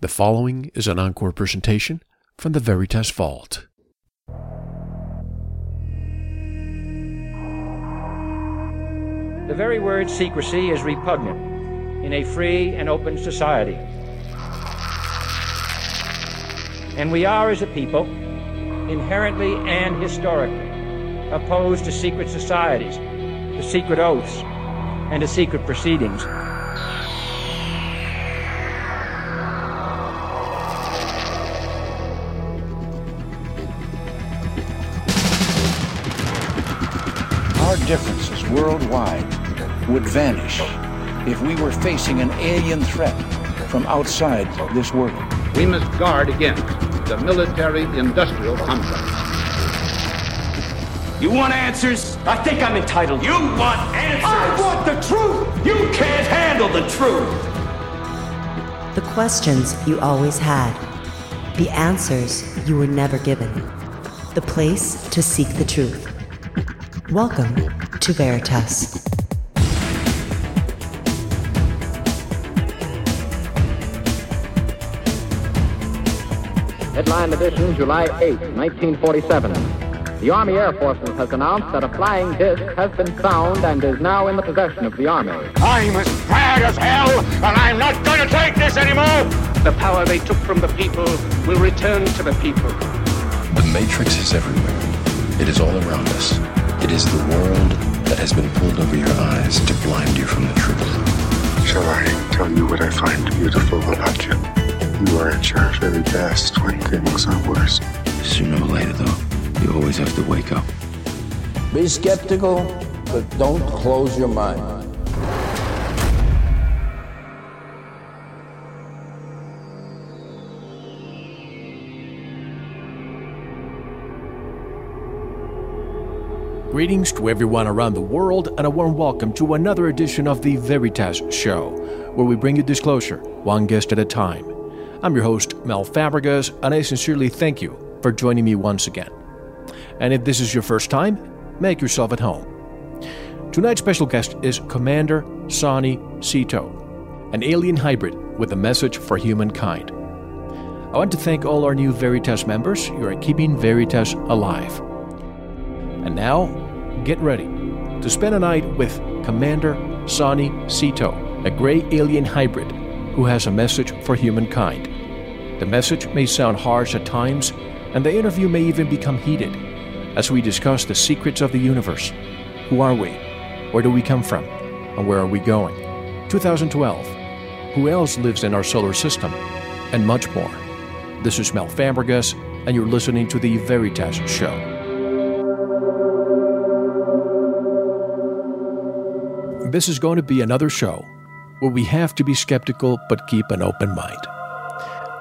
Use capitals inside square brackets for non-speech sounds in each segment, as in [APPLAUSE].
The following is an encore presentation from the Veritas Vault. The very word secrecy is repugnant in a free and open society. And we are, as a people, inherently and historically opposed to secret societies, to secret oaths, and to secret proceedings. Worldwide would vanish if we were facing an alien threat from outside this world. We must guard against the military industrial complex. You want answers? I think I'm entitled. You want answers? I want the truth! You can't handle the truth! The questions you always had. The answers you were never given. The place to seek the truth. Welcome to Veritas. Headline edition, July 8, 1947. The Army Air Forces has announced that a flying disc has been found and is now in the possession of the Army. I'm as mad as hell, and I'm not going to take this anymore! The power they took from the people will return to the people. The Matrix is everywhere. It is all around us. It is the world that has been pulled over your eyes to blind you from the truth. Shall I tell you what I find beautiful about you? You are at your very best when things are worse. Sooner or later, though, you always have to wake up. Be skeptical, but don't close your mind. Greetings to everyone around the world, and a warm welcome to another edition of the Veritas Show, where we bring you disclosure, one guest at a time. I'm your host, Mel Fabregas, and I sincerely thank you for joining me once again. And if this is your first time, make yourself at home. Tonight's special guest is Commander Sanni Ceto, an alien hybrid with a message for humankind. I want to thank all our new Veritas members. You are keeping Veritas alive. And now, get ready to spend a night with Commander Sanni Ceto, a gray alien hybrid who has a message for humankind. The message may sound harsh at times, and the interview may even become heated as we discuss the secrets of the universe. Who are we? Where do we come from? And where are we going? 2012. Who else lives in our solar system? And much more. This is Mel Fabregas, and you're listening to the Veritas Show. This is going to be another show where we have to be skeptical but keep an open mind.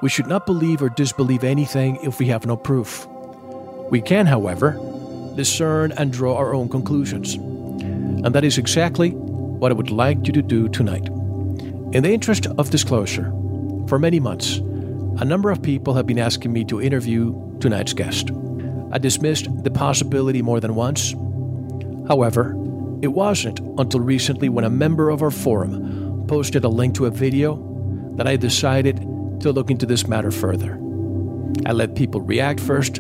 We should not believe or disbelieve anything if we have no proof. We can, however, discern and draw our own conclusions. And that is exactly what I would like you to do tonight. In the interest of disclosure, for many months, a number of people have been asking me to interview tonight's guest. I dismissed the possibility more than once. However, it wasn't until recently when a member of our forum posted a link to a video that I decided to look into this matter further. I let people react first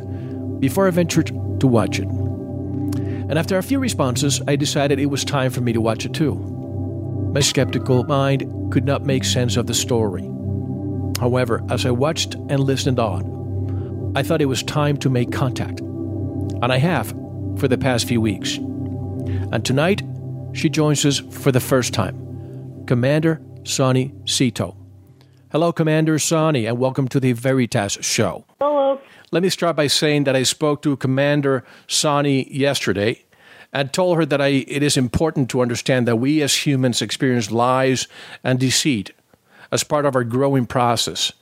before I ventured to watch it. And after a few responses, I decided it was time for me to watch it too. My skeptical mind could not make sense of the story. However, as I watched and listened on, I thought it was time to make contact. And I have for the past few weeks. And tonight, she joins us for the first time Commander Sanni Ceto. Hello, Commander Sanni, and welcome to the Veritas Show. Hello. Let me start by saying that I spoke to Commander Sanni yesterday and told her that I, it is important to understand that we as humans experience lies and deceit as part of our growing process.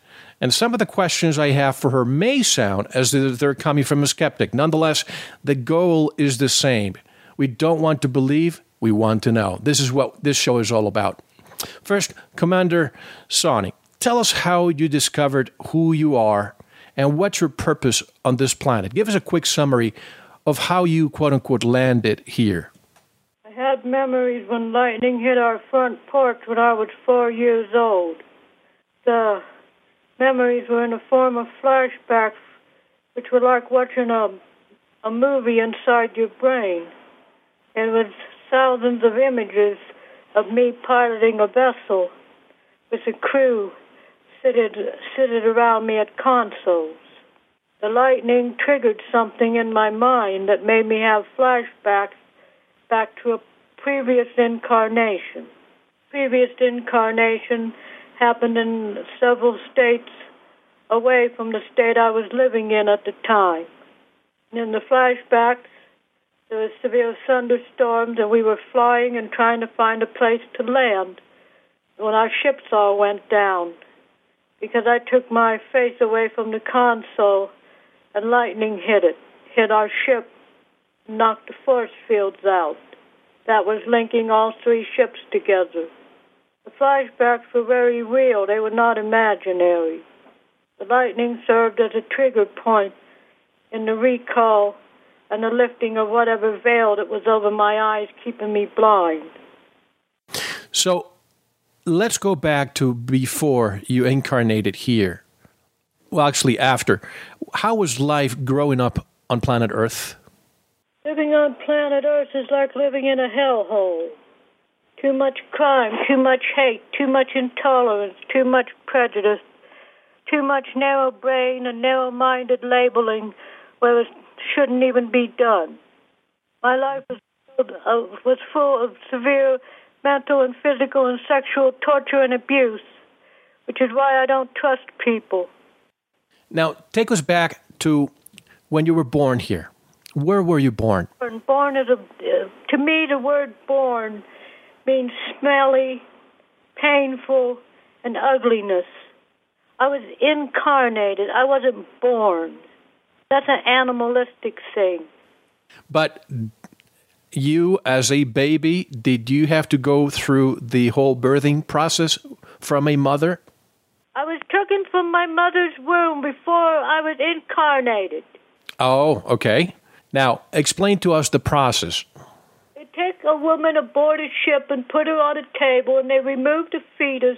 And some of the questions I have for her may sound as if they're coming from a skeptic. Nonetheless, the goal is the same. We don't want to believe, we want to know. This is what this show is all about. First, Commander Sanni, tell us how you discovered who you are and what's your purpose on this planet. Give us a quick summary of how you, quote unquote, landed here. I had memories when lightning hit our front porch when I was four years old. The memories were in the form of flashbacks, which were like watching a, a movie inside your brain. It with thousands of images of me piloting a vessel with a crew seated, seated around me at consoles. The lightning triggered something in my mind that made me have flashbacks back to a previous incarnation. Previous incarnation happened in several states away from the state I was living in at the time. And in the flashbacks, there were severe thunderstorms, and we were flying and trying to find a place to land when our ships all went down because I took my face away from the console and lightning hit it, hit our ship, knocked the force fields out. That was linking all three ships together. The flashbacks were very real, they were not imaginary. The lightning served as a trigger point in the recall and the lifting of whatever veil that was over my eyes, keeping me blind. So let's go back to before you incarnated here. Well, actually, after. How was life growing up on planet Earth? Living on planet Earth is like living in a hellhole. Too much crime, too much hate, too much intolerance, too much prejudice, too much narrow brain and narrow minded labeling where it shouldn't even be done. My life was full of, was full of severe mental and physical and sexual torture and abuse, which is why I don't trust people. Now, take us back to when you were born here. Where were you born? Born as a, uh, to me, the word born means smelly, painful, and ugliness. I was incarnated. I wasn't born. That's an animalistic thing. But you, as a baby, did you have to go through the whole birthing process from a mother? I was taken from my mother's womb before I was incarnated. Oh, okay. Now, explain to us the process. They take a woman aboard a ship and put her on a table, and they remove the fetus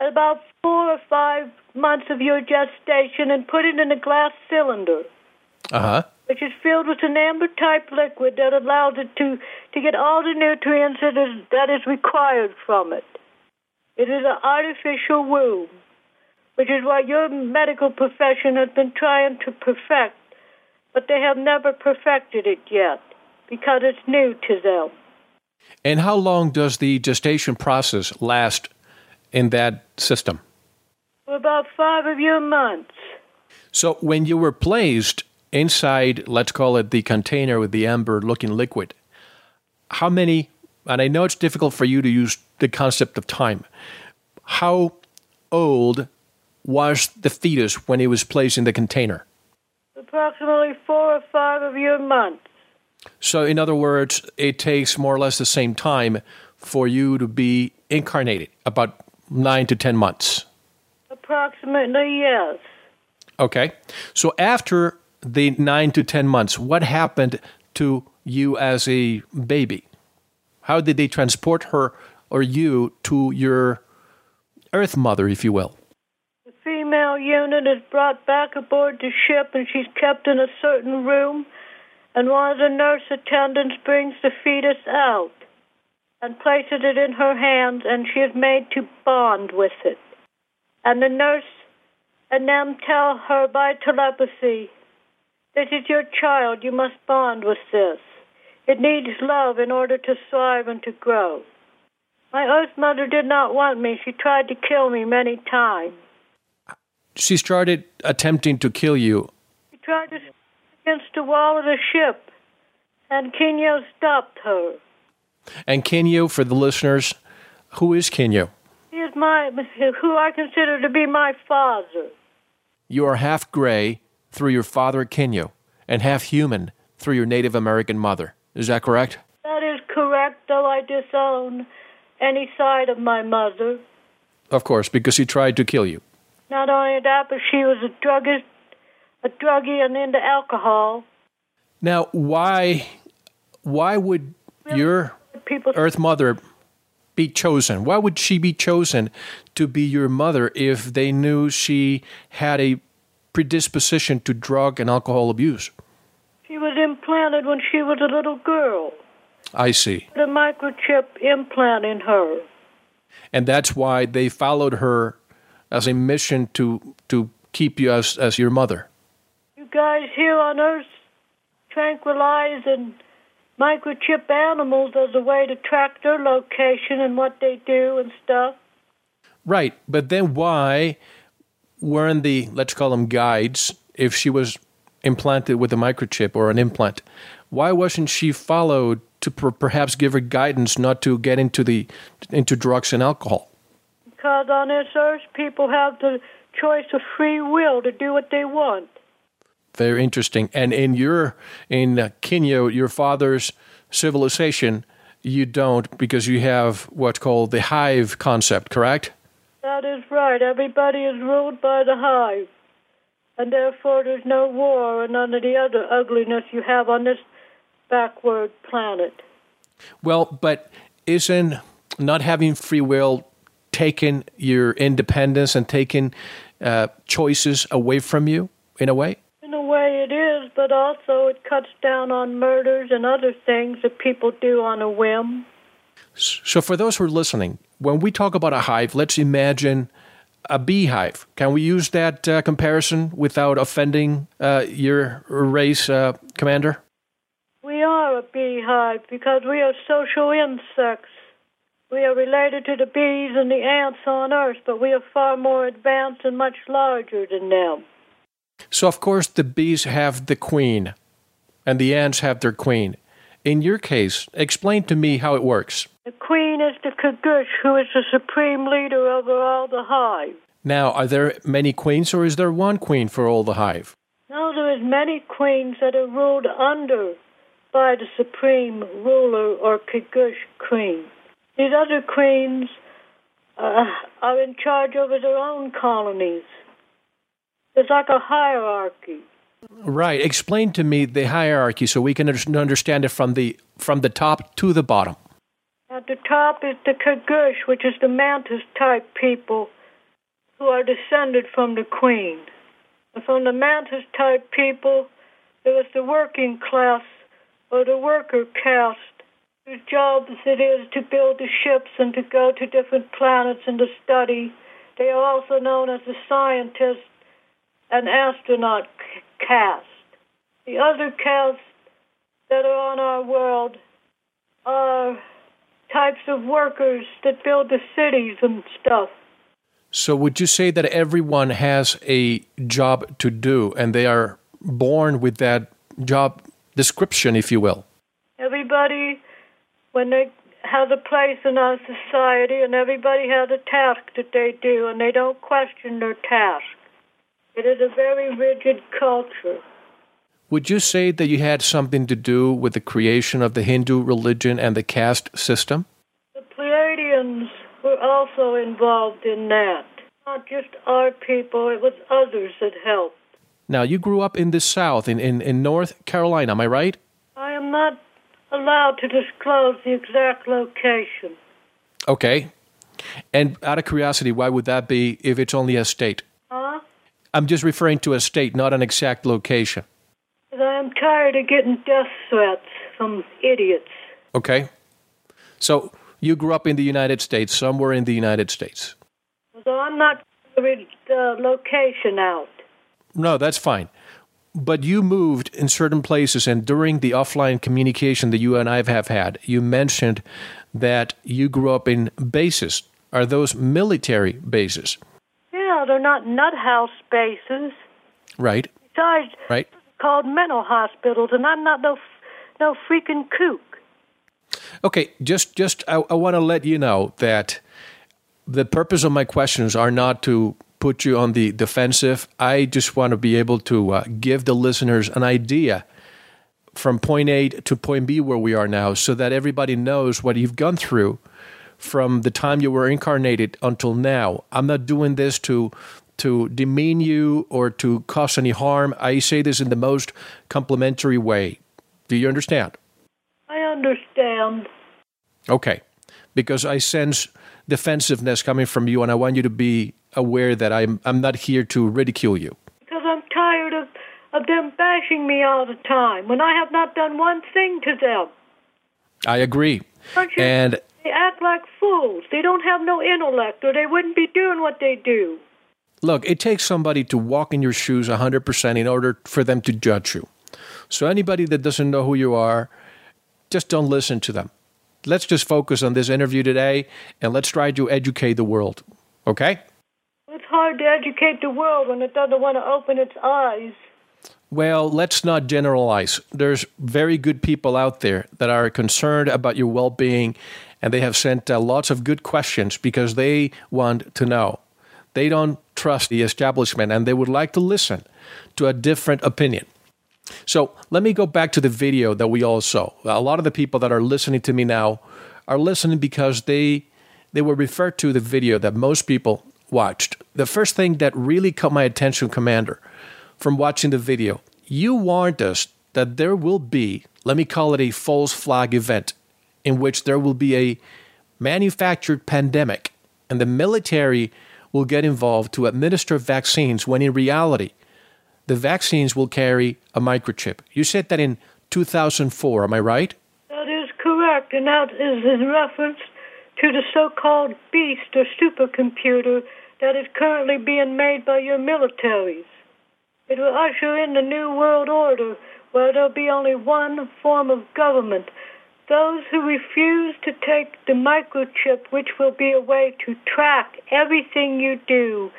about four or five months of your gestation and put it in a glass cylinder. Uh huh. Which is filled with an amber type liquid that allows it to, to get all the nutrients that is, that is required from it. It is an artificial womb, which is what your medical profession has been trying to perfect, but they have never perfected it yet because it's new to them. And how long does the gestation process last in that system? For about five of your months. So when you were placed inside, let's call it the container with the amber looking liquid, how many, and I know it's difficult for you to use the concept of time, how old was the fetus when it was placed in the container? Approximately four or five of your months. So, in other words, it takes more or less the same time for you to be incarnated, about nine to ten months. Approximately, yes. Okay. So, after the nine to ten months, what happened to you as a baby? How did they transport her or you to your Earth Mother, if you will? The female unit is brought back aboard the ship and she's kept in a certain room, and one of the nurse attendants brings the fetus out and places it in her hands, and she is made to bond with it. And the nurse and them tell her by telepathy, This is your child, you must bond with this. It needs love in order to thrive and to grow. My Earth Mother did not want me. She tried to kill me many times. She started attempting to kill you. She tried to against the wall of the ship, and Kenyo stopped her. And Kenyo, for the listeners, who is Kenyo? He is my, [LAUGHS] who I consider to be my father. You are half gray through your father Kenyo, and half human through your Native American mother. Is that correct? That is correct, though I disown any side of my mother. Of course, because she tried to kill you. Not only that, but she was a druggist, a druggie, and into alcohol. Now, why, why would your People Earth Mother be chosen? Why would she be chosen to be your mother if they knew she had a predisposition to drug and alcohol abuse? She was implanted when she was a little girl. I see. The microchip implant in her. And that's why they followed her as a mission to to keep you as as your mother. You guys here on Earth tranquilize and microchip animals as a way to track their location and what they do and stuff. Right, but then why weren't the let's call them guides if she was implanted with a microchip or an implant? Why wasn't she followed to per- perhaps give her guidance not to get into the into drugs and alcohol? Because on this earth, people have the choice of free will to do what they want. Very interesting. And in your in uh, Kenyo, your father's civilization, you don't because you have what's called the hive concept, correct? That is right. Everybody is ruled by the hive. And therefore there's no war and none of the other ugliness you have on this backward planet. Well, but isn't not having free will taking your independence and taking uh, choices away from you in a way? A way, it is, but also it cuts down on murders and other things that people do on a whim. So, for those who are listening, when we talk about a hive, let's imagine a beehive. Can we use that uh, comparison without offending uh, your race, uh, Commander? We are a beehive because we are social insects. We are related to the bees and the ants on Earth, but we are far more advanced and much larger than them. So, of course, the bees have the queen, and the ants have their queen. In your case, explain to me how it works. The queen is the Kagush, who is the supreme leader over all the hive. Now, are there many queens, or is there one queen for all the hive? No, there is many queens that are ruled under by the supreme ruler or Kagush queen. These other queens uh, are in charge over their own colonies. It's like a hierarchy. Right. Explain to me the hierarchy so we can understand it from the from the top to the bottom. At the top is the Kagush, which is the mantis type people who are descended from the queen. And from the mantis type people, there is the working class or the worker caste, whose job it is to build the ships and to go to different planets and to study. They are also known as the scientists and astronaut caste. The other castes that are on our world are types of workers that build the cities and stuff. So, would you say that everyone has a job to do and they are born with that job description, if you will? Everybody, when they have a place in our society, and everybody has a task that they do, and they don't question their task. It is a very rigid culture. Would you say that you had something to do with the creation of the Hindu religion and the caste system? The Pleiadians were also involved in that. Not just our people, it was others that helped. Now, you grew up in the South, in, in, in North Carolina, am I right? I am not allowed to disclose the exact location. Okay. And out of curiosity, why would that be if it's only a state? Huh? I'm just referring to a state, not an exact location. I am tired of getting death threats from idiots. Okay. So you grew up in the United States, somewhere in the United States. So I'm not the uh, location out. No, that's fine. But you moved in certain places, and during the offline communication that you and I have had, you mentioned that you grew up in bases. Are those military bases? They're not nut house bases. Right. Besides, right. called mental hospitals, and I'm not no no freaking kook. Okay, just just I, I want to let you know that the purpose of my questions are not to put you on the defensive. I just want to be able to uh, give the listeners an idea from point A to point B where we are now so that everybody knows what you've gone through from the time you were incarnated until now. I'm not doing this to to demean you or to cause any harm. I say this in the most complimentary way. Do you understand? I understand. Okay. because I sense defensiveness coming from you, and I want you to be aware that I'm I'm not here to ridicule you. Because I'm tired of, of them bashing me all the time when I have not done one thing to them. I agree. And they act like fools. They don't have no intellect, or they wouldn't be doing what they do. Look, it takes somebody to walk in your shoes 100% in order for them to judge you. So, anybody that doesn't know who you are, just don't listen to them. Let's just focus on this interview today and let's try to educate the world. Okay? It's hard to educate the world when it doesn't want to open its eyes. Well, let's not generalize. There's very good people out there that are concerned about your well being, and they have sent uh, lots of good questions because they want to know. They don't trust the establishment and they would like to listen to a different opinion. So let me go back to the video that we all saw. A lot of the people that are listening to me now are listening because they they were referred to the video that most people watched. The first thing that really caught my attention, Commander, from watching the video, you warned us that there will be, let me call it a false flag event, in which there will be a manufactured pandemic and the military will get involved to administer vaccines when in reality, the vaccines will carry a microchip. You said that in 2004, am I right? That is correct, and that is in reference to the so called beast or supercomputer that is currently being made by your militaries. It will usher in the New World Order where there'll be only one form of government. Those who refuse to take the microchip, which will be a way to track everything you do,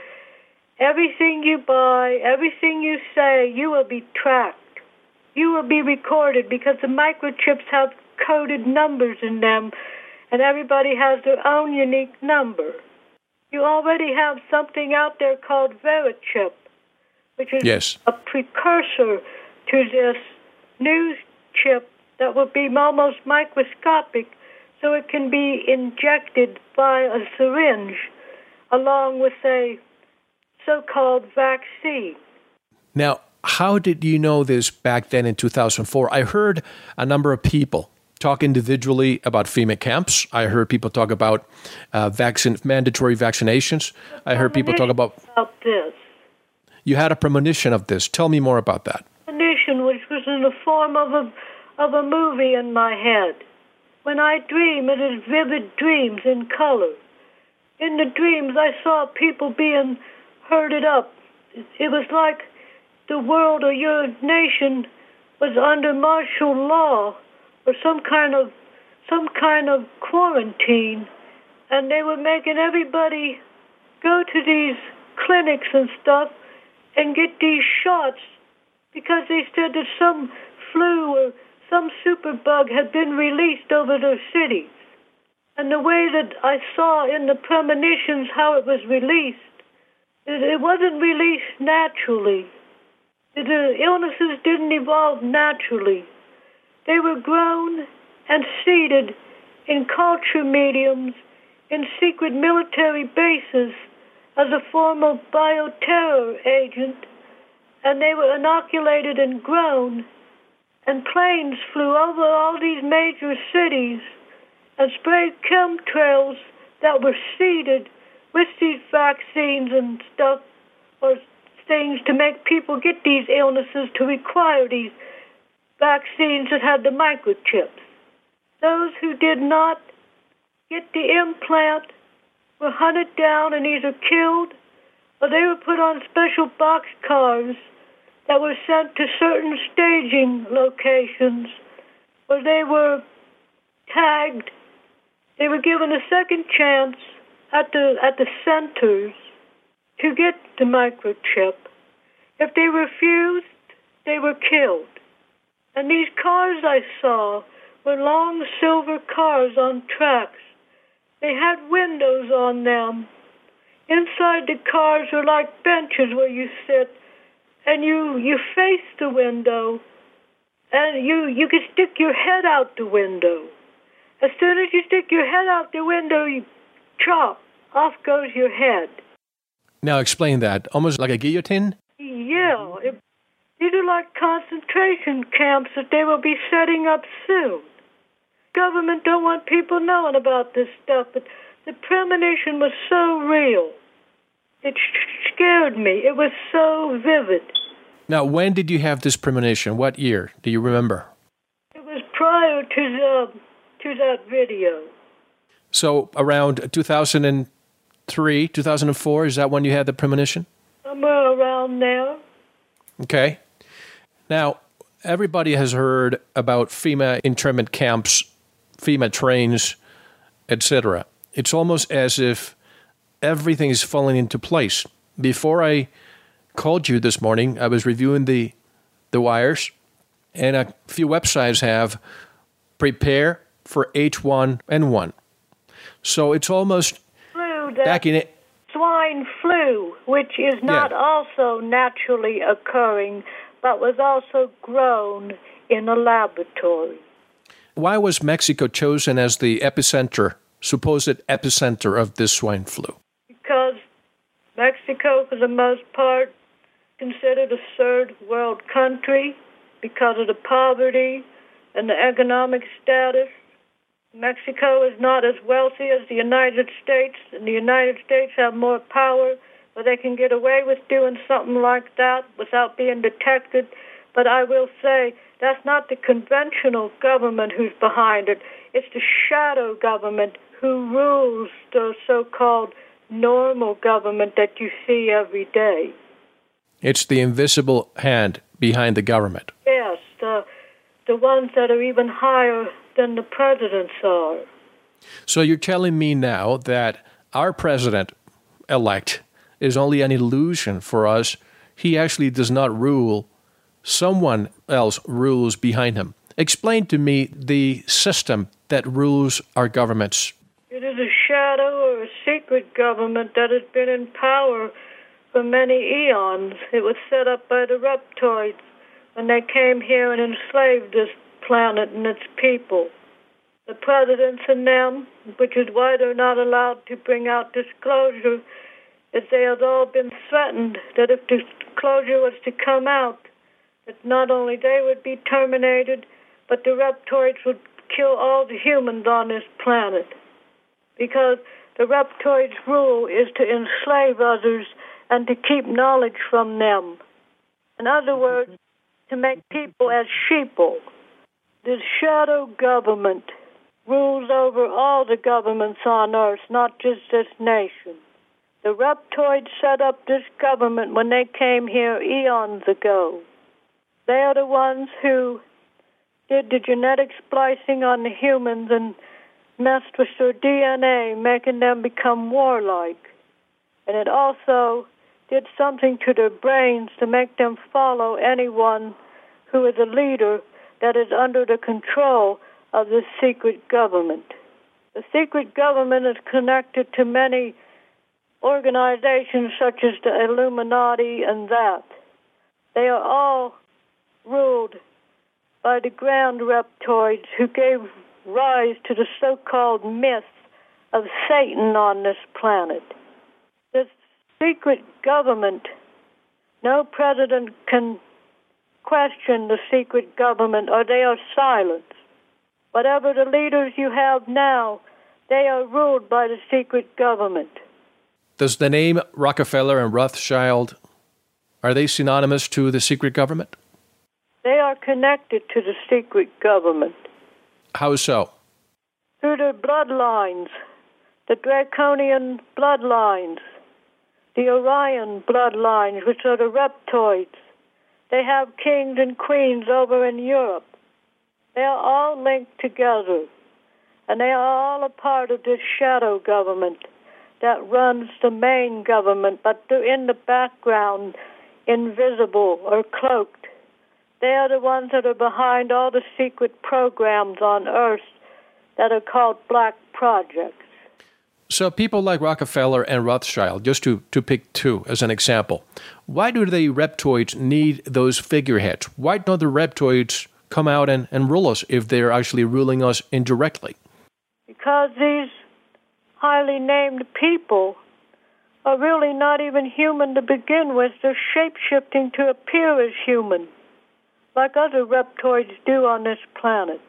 everything you buy, everything you say, you will be tracked. You will be recorded because the microchips have coded numbers in them, and everybody has their own unique number. You already have something out there called Verichip which is yes. a precursor to this new chip that will be almost microscopic, so it can be injected by a syringe along with a so called vaccine. Now, how did you know this back then in 2004? I heard a number of people talk individually about FEMA camps. I heard people talk about uh, vaccine mandatory vaccinations. I heard people talk about, about this. You had a premonition of this. Tell me more about that. Premonition, which was in the form of a of a movie in my head. When I dream, it is vivid dreams in color. In the dreams, I saw people being herded up. It was like the world or your nation was under martial law or some kind of some kind of quarantine, and they were making everybody go to these clinics and stuff and get these shots because they said that some flu or some superbug had been released over their cities. And the way that I saw in the premonitions how it was released, it wasn't released naturally. The illnesses didn't evolve naturally. They were grown and seeded in culture mediums, in secret military bases, as a form of bioterror agent, and they were inoculated and grown, and planes flew over all these major cities and sprayed chemtrails that were seeded with these vaccines and stuff or things to make people get these illnesses to require these vaccines that had the microchips. Those who did not get the implant were hunted down and either killed or they were put on special box cars that were sent to certain staging locations where they were tagged. They were given a second chance at the at the centers to get the microchip. If they refused, they were killed. And these cars I saw were long silver cars on tracks they had windows on them. Inside the cars were like benches where you sit, and you you face the window, and you you can stick your head out the window. As soon as you stick your head out the window, you chop off goes your head. Now explain that. Almost like a guillotine. Yeah, it, these are like concentration camps that they will be setting up soon. Government don't want people knowing about this stuff, but the premonition was so real. It scared me. It was so vivid. Now, when did you have this premonition? What year? Do you remember? It was prior to the to that video. So around 2003, 2004, is that when you had the premonition? Somewhere around there. Okay. Now, everybody has heard about FEMA internment camps, FEMA trains, etc. It's almost as if everything is falling into place. Before I called you this morning, I was reviewing the the wires, and a few websites have prepare for H1N1. So it's almost flu back in it. Swine flu, which is not Yeah. also naturally occurring, but was also grown in a laboratory. Why was Mexico chosen as the epicenter, supposed epicenter of this swine flu? Because Mexico, for the most part, considered a third world country because of the poverty and the economic status. Mexico is not as wealthy as the United States, and the United States have more power, but they can get away with doing something like that without being detected. But I will say that's not the conventional government who's behind it. It's the shadow government who rules the so-called normal government that you see every day. It's the invisible hand behind the government. Yes, the the ones that are even higher than the presidents are. So you're telling me now that our president elect is only an illusion for us. He actually does not rule, someone else rules behind him. Explain to me the system that rules our governments. It is a shadow or a secret government that has been in power for many eons. It was set up by the reptoids when they came here and enslaved this planet and its people. The presidents and them, which is why they're not allowed to bring out disclosure, is they have all been threatened that if disclosure was to come out, that not only they would be terminated, but the reptoids would kill all the humans on this planet. Because the reptoids' rule is to enslave others and to keep knowledge from them. In other words, to make people as sheeple. This shadow government rules over all the governments on earth, not just this nation. The reptoids set up this government when they came here eons ago. They are the ones who did the genetic splicing on the humans and messed with their DNA, making them become warlike. And it also did something to their brains to make them follow anyone who is a leader that is under the control of the secret government. The secret government is connected to many organizations such as the Illuminati and that. They are all ruled by the ground reptoids who gave rise to the so called myth of Satan on this planet. This secret government, no president can question the secret government or they are silenced. Whatever the leaders you have now, they are ruled by the secret government. Does the name Rockefeller and Rothschild are they synonymous to the secret government? They are connected to the secret government How so? through their bloodlines, the draconian bloodlines, the Orion bloodlines, which are the reptoids. They have kings and queens over in Europe. They are all linked together, and they are all a part of this shadow government that runs the main government, but they're in the background, invisible or cloaked. They are the ones that are behind all the secret programs on Earth that are called black projects. So people like Rockefeller and Rothschild, just to, to pick two as an example, why do the reptoids need those figureheads? Why don't the reptoids come out and, and rule us if they're actually ruling us indirectly? Because these highly named people are really not even human to begin with. They're shape shifting to appear as human, like other reptoids do on this planet.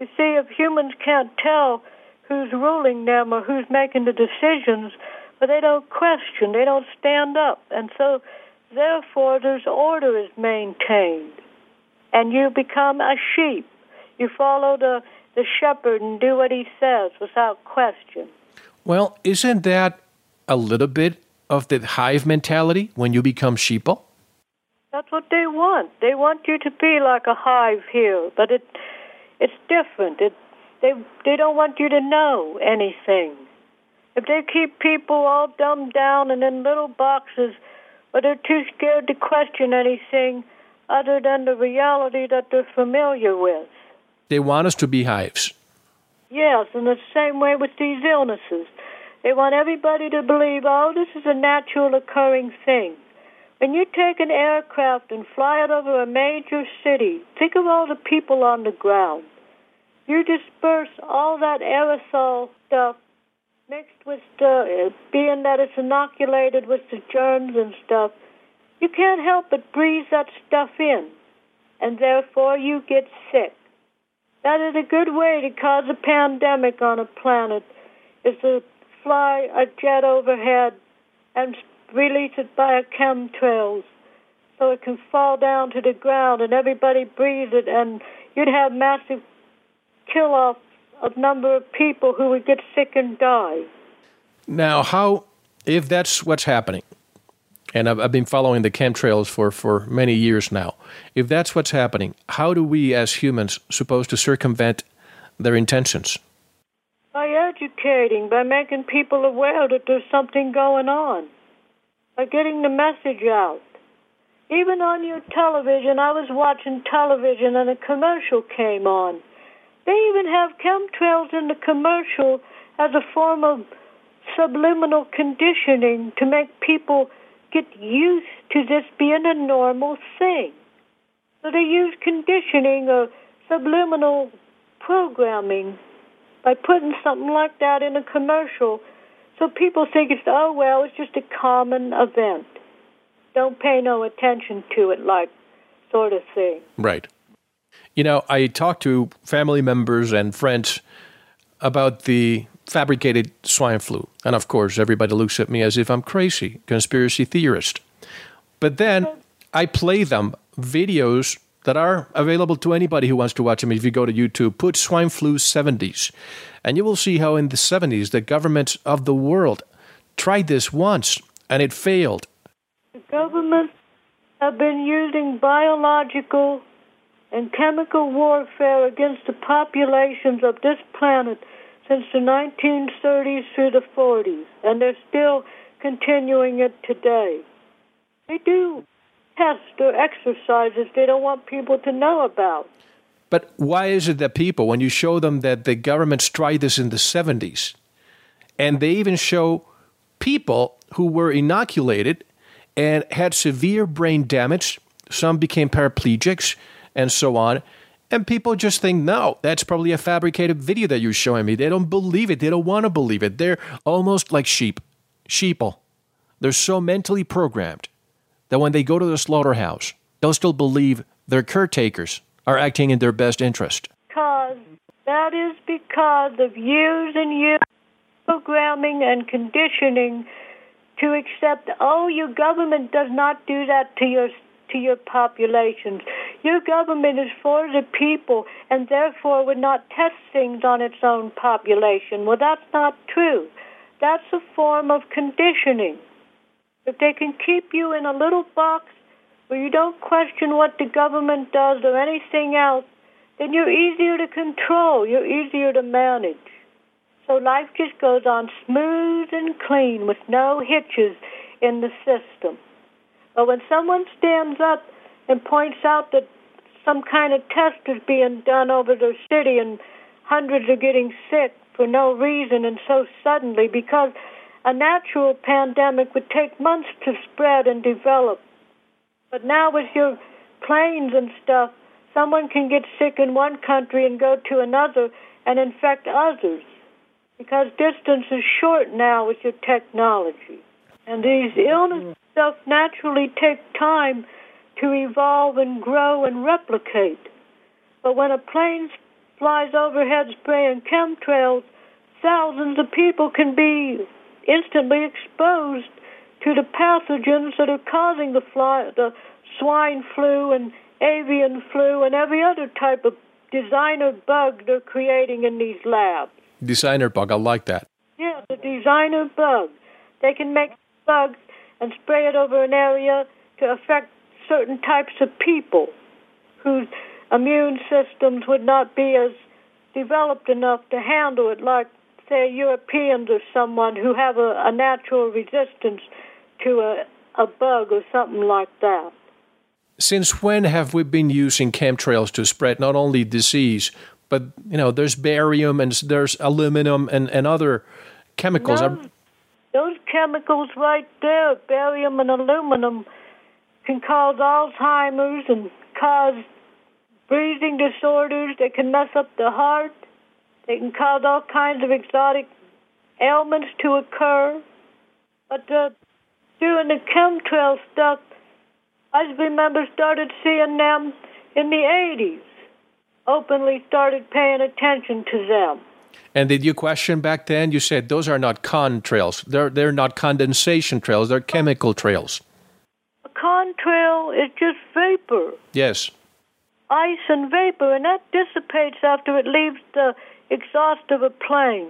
You see, if humans can't tell who's ruling them or who's making the decisions, but they don't question, they don't stand up. And so, therefore, there's order is maintained. And you become a sheep. You follow the, the shepherd and do what he says without question. Well, isn't that a little bit of the hive mentality when you become sheeple? That's what they want. They want you to be like a hive here, but it it's different. It they they don't want you to know anything. If they keep people all dumbed down and in little boxes, but they're too scared to question anything other than the reality that they're familiar with. They want us to be hives. Yes, and the same way with these illnesses. They want everybody to believe, oh, this is a natural occurring thing. When you take an aircraft and fly it over a major city, think of all the people on the ground. You disperse all that aerosol stuff mixed with the, uh, being that it's inoculated with the germs and stuff. You can't help but breathe that stuff in, and therefore you get sick. That is a good way to cause a pandemic on a planet, is to fly a jet overhead and release it by a chemtrails so it can fall down to the ground and everybody breathes it and you'd have massive kill off of number of people who would get sick and die. Now, how, if that's what's happening, and I've, I've been following the chemtrails for, for many years now, if that's what's happening, how do we as humans supposed to circumvent their intentions? By educating, by making people aware that there's something going on by getting the message out. Even on your television, I was watching television and a commercial came on. They even have chemtrails in the commercial as a form of subliminal conditioning to make people get used to this being a normal thing. So they use conditioning or subliminal programming by putting something like that in a commercial so people think it's, oh, well, it's just a common event. Don't pay no attention to it, like sort of thing. Right. You know, I talked to family members and friends about the fabricated swine flu. And of course, everybody looks at me as if I'm crazy, conspiracy theorist. But then I play them videos that are available to anybody who wants to watch them. If you go to YouTube, put swine flu 70s, and you will see how in the 70s the governments of the world tried this once and it failed. The governments have been using biological and chemical warfare against the populations of this planet since the 1930s through the 40s, and they're still continuing it today. They do tests or exercises they don't want people to know about. But why is it that people, when you show them that the government tried this in the 70s, and they even show people who were inoculated and had severe brain damage, some became paraplegics, and so on, and people just think, no, that's probably a fabricated video that you're showing me. They don't believe it. They don't want to believe it. They're almost like sheep, sheeple. They're so mentally programmed that when they go to the slaughterhouse, they'll still believe their caretakers are acting in their best interest. Because that is because of years and years of programming and conditioning to accept, oh, your government does not do that to your to your populations. Your government is for the people and therefore would not test things on its own population. Well, that's not true. That's a form of conditioning. If they can keep you in a little box where you don't question what the government does or anything else, then you're easier to control, you're easier to manage. So life just goes on smooth and clean with no hitches in the system. But when someone stands up and points out that some kind of test is being done over their city and hundreds are getting sick for no reason and so suddenly because a natural pandemic would take months to spread and develop. But now with your planes and stuff, someone can get sick in one country and go to another and infect others because distance is short now with your technology. And these illnesses stuff naturally take time to evolve and grow and replicate. But when a plane flies overhead spraying chemtrails, thousands of people can be instantly exposed to the pathogens that are causing the fly, the swine flu and avian flu and every other type of designer bug they're creating in these labs. Designer bug, I like that. Yeah, the designer bug. They can make bugs and spray it over an area to affect certain types of people whose immune systems would not be as developed enough to handle it, like, say, Europeans or someone who have a, a natural resistance to a, a bug or something like that. Since when have we been using chemtrails to spread not only disease, but you know, there's barium and there's aluminum and, and other chemicals. Those, those chemicals right there, barium and aluminum, can cause Alzheimer's and cause breathing disorders. They can mess up the heart. They can cause all kinds of exotic ailments to occur. But uh, doing the chemtrail stuff, I remember started seeing them in the 80s. Openly started paying attention to them. And did you question back then? You said those are not contrails. They're they're not condensation trails. They're chemical trails. A contrail is just vapor. Yes. Ice and vapor, and that dissipates after it leaves the exhaust of a plane.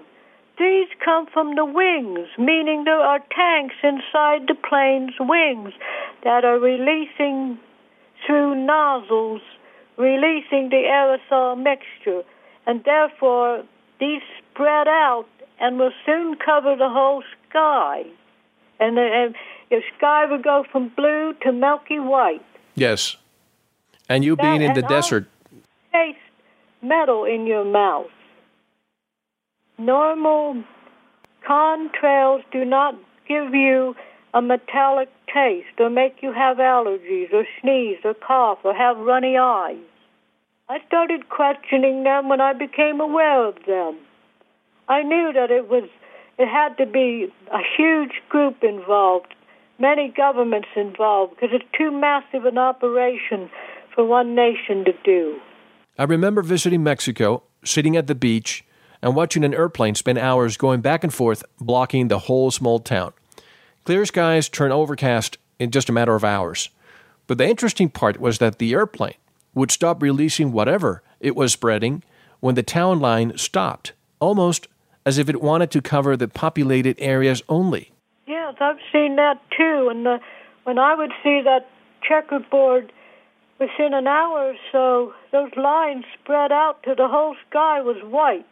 These come from the wings, meaning there are tanks inside the plane's wings that are releasing through nozzles, releasing the aerosol mixture, and therefore these spread out and will soon cover the whole sky. And, uh, the, and sky would go from blue to milky white. Yes. And you being that, in the desert. Taste metal in your mouth. Normal contrails do not give you a metallic taste or make you have allergies or sneeze or cough or have runny eyes. I started questioning them when I became aware of them. I knew that it was it had to be a huge group involved, many governments involved, because it's too massive an operation for one nation to do. I remember visiting Mexico, sitting at the beach, and watching an airplane spend hours going back and forth, blocking the whole small town. Clear skies turn overcast in just a matter of hours. But the interesting part was that the airplane would stop releasing whatever it was spreading when the town line stopped, almost as if it wanted to cover the populated areas only. Yes, I've seen that too. And the, when I would see that checkerboard within an hour or so, those lines spread out to the whole sky was white.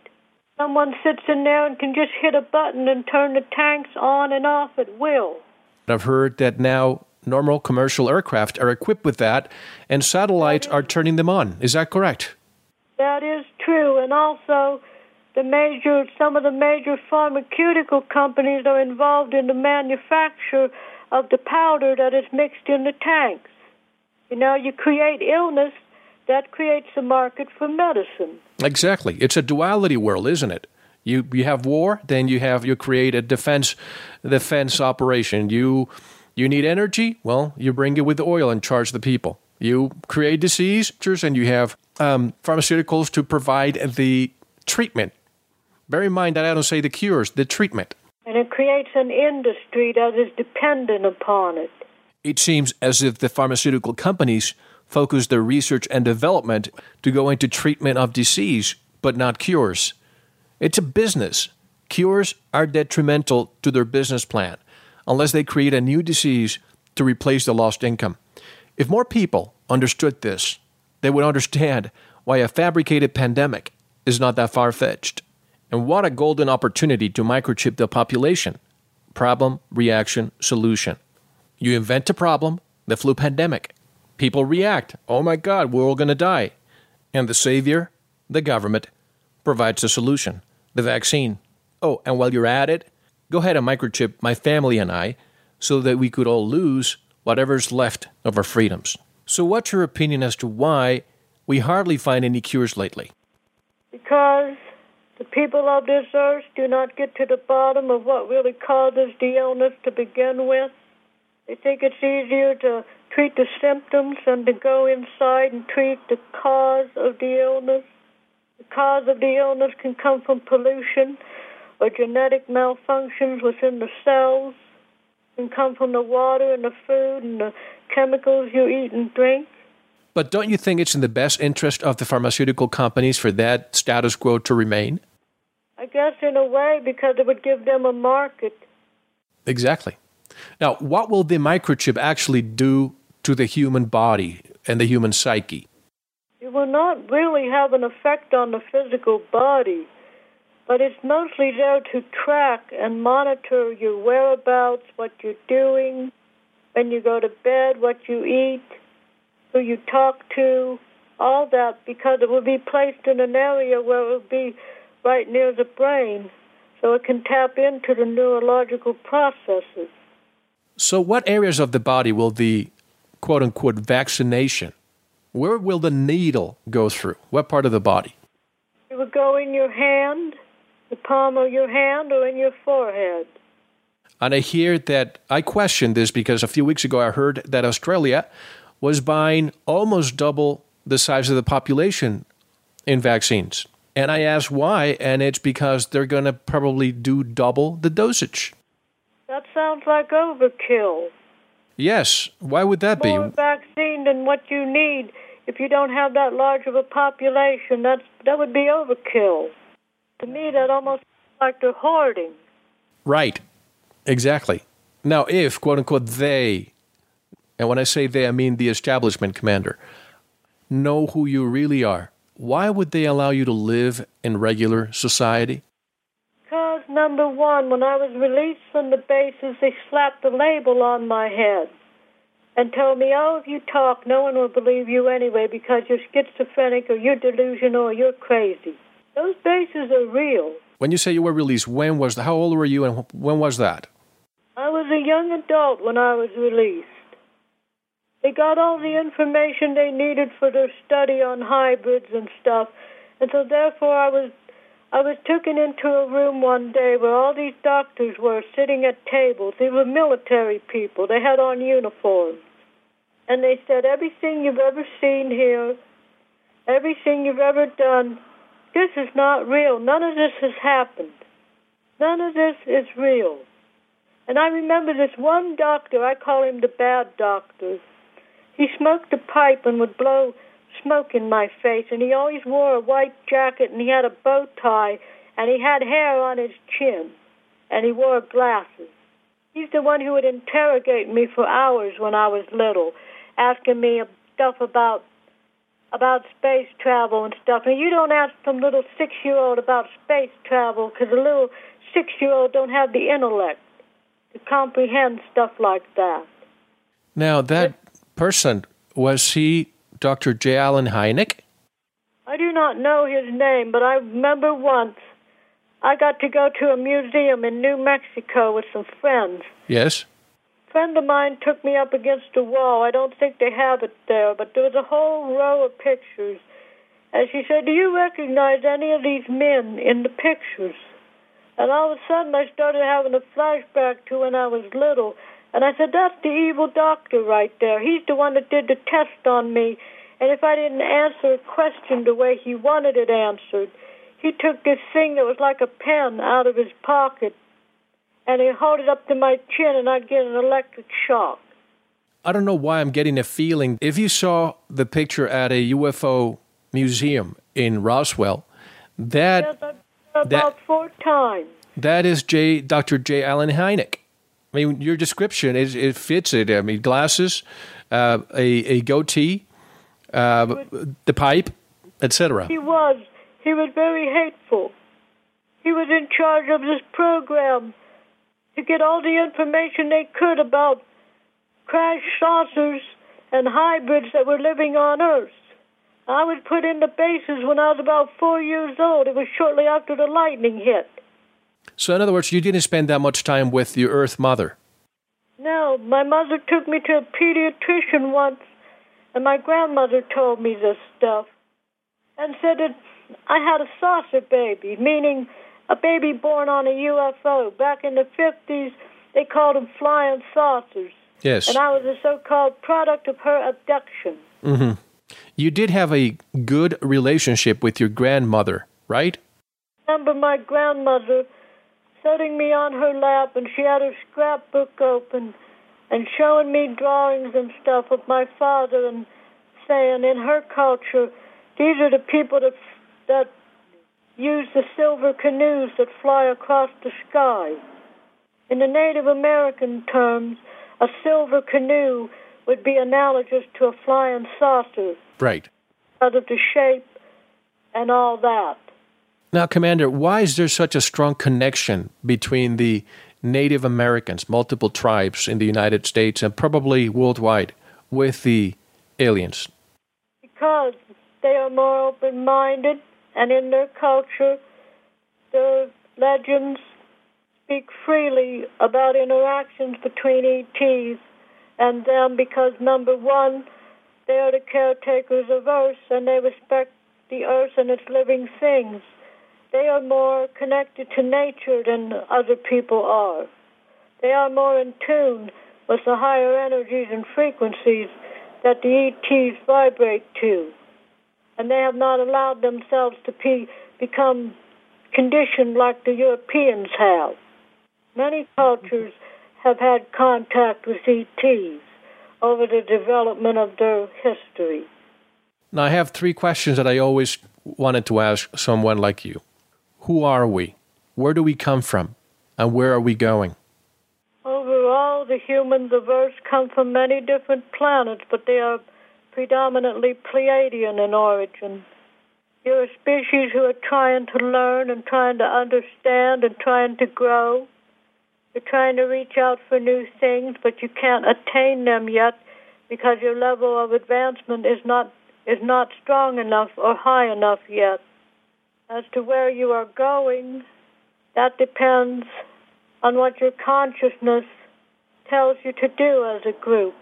Someone sits in there and can just hit a button and turn the tanks on and off at will. I've heard that now normal commercial aircraft are equipped with that, and satellites are turning them on. Is that correct? That is true, and also the major, some of the major pharmaceutical companies are involved in the manufacture of the powder that is mixed in the tanks. You know, you create illness, that creates a market for medicine. Exactly. It's a duality world, isn't it? You you have war, then you have you create a defense defense operation. You you need energy, well, you bring it with oil and charge the people. You create disease, and you have um, pharmaceuticals to provide the treatment. Bear in mind that I don't say the cures, the treatment. And it creates an industry that is dependent upon it. It seems as if the pharmaceutical companies focus their research and development to go into treatment of disease, but not cures. It's a business. Cures are detrimental to their business plan unless they create a new disease to replace the lost income. If more people understood this, they would understand why a fabricated pandemic is not that far fetched. And what a golden opportunity to microchip the population. Problem, reaction, solution. You invent a problem, the flu pandemic. People react, oh my God, we're all going to die. And the savior, the government, provides the solution, the vaccine. Oh, and while you're at it, go ahead and microchip my family and I so that we could all lose whatever's left of our freedoms. So, what's your opinion as to why we hardly find any cures lately? Because the people of this earth do not get to the bottom of what really causes the illness to begin with. They think it's easier to treat the symptoms than to go inside and treat the cause of the illness. The cause of the illness can come from pollution or genetic malfunctions within the cells, it can come from the water and the food and the chemicals you eat and drink. But don't you think it's in the best interest of the pharmaceutical companies for that status quo to remain? I guess in a way because it would give them a market. Exactly. Now, what will the microchip actually do to the human body and the human psyche? It will not really have an effect on the physical body, but it's mostly there to track and monitor your whereabouts, what you're doing, when you go to bed, what you eat, who you talk to, all that, because it will be placed in an area where it will be right near the brain, so it can tap into the neurological processes. So, what areas of the body will the quote unquote vaccination, where will the needle go through? What part of the body? It will go in your hand, the palm of your hand, or in your forehead. And I hear that I questioned this because a few weeks ago I heard that Australia was buying almost double the size of the population in vaccines. And I asked why, and it's because they're going to probably do double the dosage. That sounds like overkill. Yes. Why would that be? More vaccine than what you need. If you don't have that large of a population, that's that would be overkill. To me, that almost like they're hoarding. Right. Exactly. Now, if quote unquote they, and when I say they, I mean the establishment commander, know who you really are, why would they allow you to live in regular society? Number one, when I was released from the bases, they slapped a label on my head and told me, oh, if you talk, no one will believe you anyway because you're schizophrenic or you're delusional or you're crazy. Those bases are real. When you say you were released, when was the, How old were you and when was that? I was a young adult when I was released. They got all the information they needed for their study on hybrids and stuff, and so therefore I was I was taken into a room one day where all these doctors were sitting at tables. They were military people. They had on uniforms. And they said, everything you've ever seen here, everything you've ever done, this is not real. None of this has happened. None of this is real. And I remember this one doctor, I call him the bad doctor. He smoked a pipe and would blow smoke in my face, and he always wore a white jacket, and he had a bow tie, and he had hair on his chin, and he wore glasses. He's the one who would interrogate me for hours when I was little, asking me stuff about about space travel and stuff. And you don't ask some little six-year-old about space travel because a little six-year-old don't have the intellect to comprehend stuff like that. Now that person was he Dr. J. Allen Hynek? I do not know his name, but I remember once I got to go to a museum in New Mexico with some friends. Yes. A friend of mine took me up against a wall. I don't think they have it there, but there was a whole row of pictures. And she said, Do you recognize any of these men in the pictures? And all of a sudden I started having a flashback to when I was little. And I said, That's the evil doctor right there. He's the one that did the test on me. And if I didn't answer a question the way he wanted it answered, he took this thing that was like a pen out of his pocket and he held it up to my chin and I'd get an electric shock. I don't know why I'm getting a feeling. If you saw the picture at a UFO museum in Roswell, that yes, about that, four times. That is J. Dr. J. Allen Hynek. I mean, your description is it fits it. I mean, glasses, uh, a a goatee, uh, the pipe, etc. He was. He was very hateful. He was in charge of this program to get all the information they could about crash saucers and hybrids that were living on Earth. I was put in the bases when I was about four years old. It was shortly after the lightning hit. So, in other words, you didn't spend that much time with your Earth mother? No, my mother took me to a pediatrician once, and my grandmother told me this stuff and said that I had a saucer baby, meaning a baby born on a UFO. Back in the 50s, they called them flying saucers. Yes. And I was a so called product of her abduction. Mm-hmm. You did have a good relationship with your grandmother, right? I remember my grandmother setting me on her lap, and she had her scrapbook open and showing me drawings and stuff of my father, and saying, in her culture, these are the people that that use the silver canoes that fly across the sky. In the Native American terms, a silver canoe would be analogous to a flying saucer. Right. Out of the shape and all that. Now, Commander, why is there such a strong connection between the Native Americans, multiple tribes in the United States and probably worldwide, with the aliens? Because they are more open minded, and in their culture, the legends speak freely about interactions between ETs and them because, number one, they are the caretakers of Earth and they respect the Earth and its living things. They are more connected to nature than other people are. They are more in tune with the higher energies and frequencies that the ETs vibrate to. And they have not allowed themselves to be, become conditioned like the Europeans have. Many cultures have had contact with ETs over the development of their history. Now, I have three questions that I always wanted to ask someone like you. Who are we? Where do we come from? And where are we going? Overall, the humans of Earth come from many different planets, but they are predominantly Pleiadian in origin. You're a species who are trying to learn and trying to understand and trying to grow. You're trying to reach out for new things, but you can't attain them yet because your level of advancement is not is not strong enough or high enough yet. As to where you are going, that depends on what your consciousness tells you to do as a group.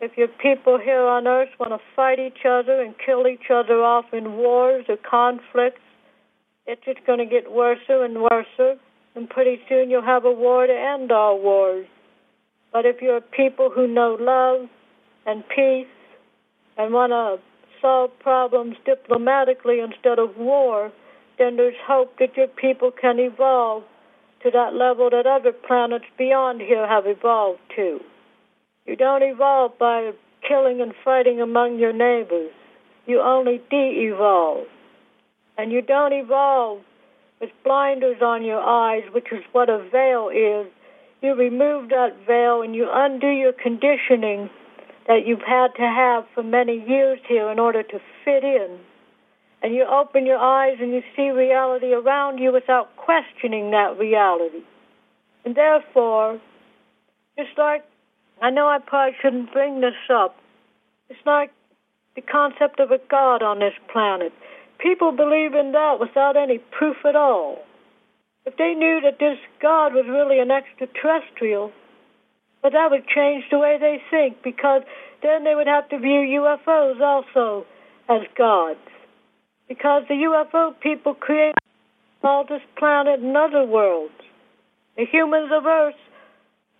If your people here on earth want to fight each other and kill each other off in wars or conflicts, it's just going to get worse and worse and pretty soon you'll have a war to end all wars. But if you're people who know love and peace and want to solve problems diplomatically instead of war, then there's hope that your people can evolve to that level that other planets beyond here have evolved to. You don't evolve by killing and fighting among your neighbors. You only de evolve. And you don't evolve with blinders on your eyes, which is what a veil is, you remove that veil and you undo your conditioning that you've had to have for many years here in order to fit in. And you open your eyes and you see reality around you without questioning that reality. And therefore, just like, I know I probably shouldn't bring this up, it's like the concept of a God on this planet. People believe in that without any proof at all. If they knew that this God was really an extraterrestrial, but that would change the way they think because then they would have to view UFOs also as gods. Because the UFO people created all this planet and other worlds. The humans of Earth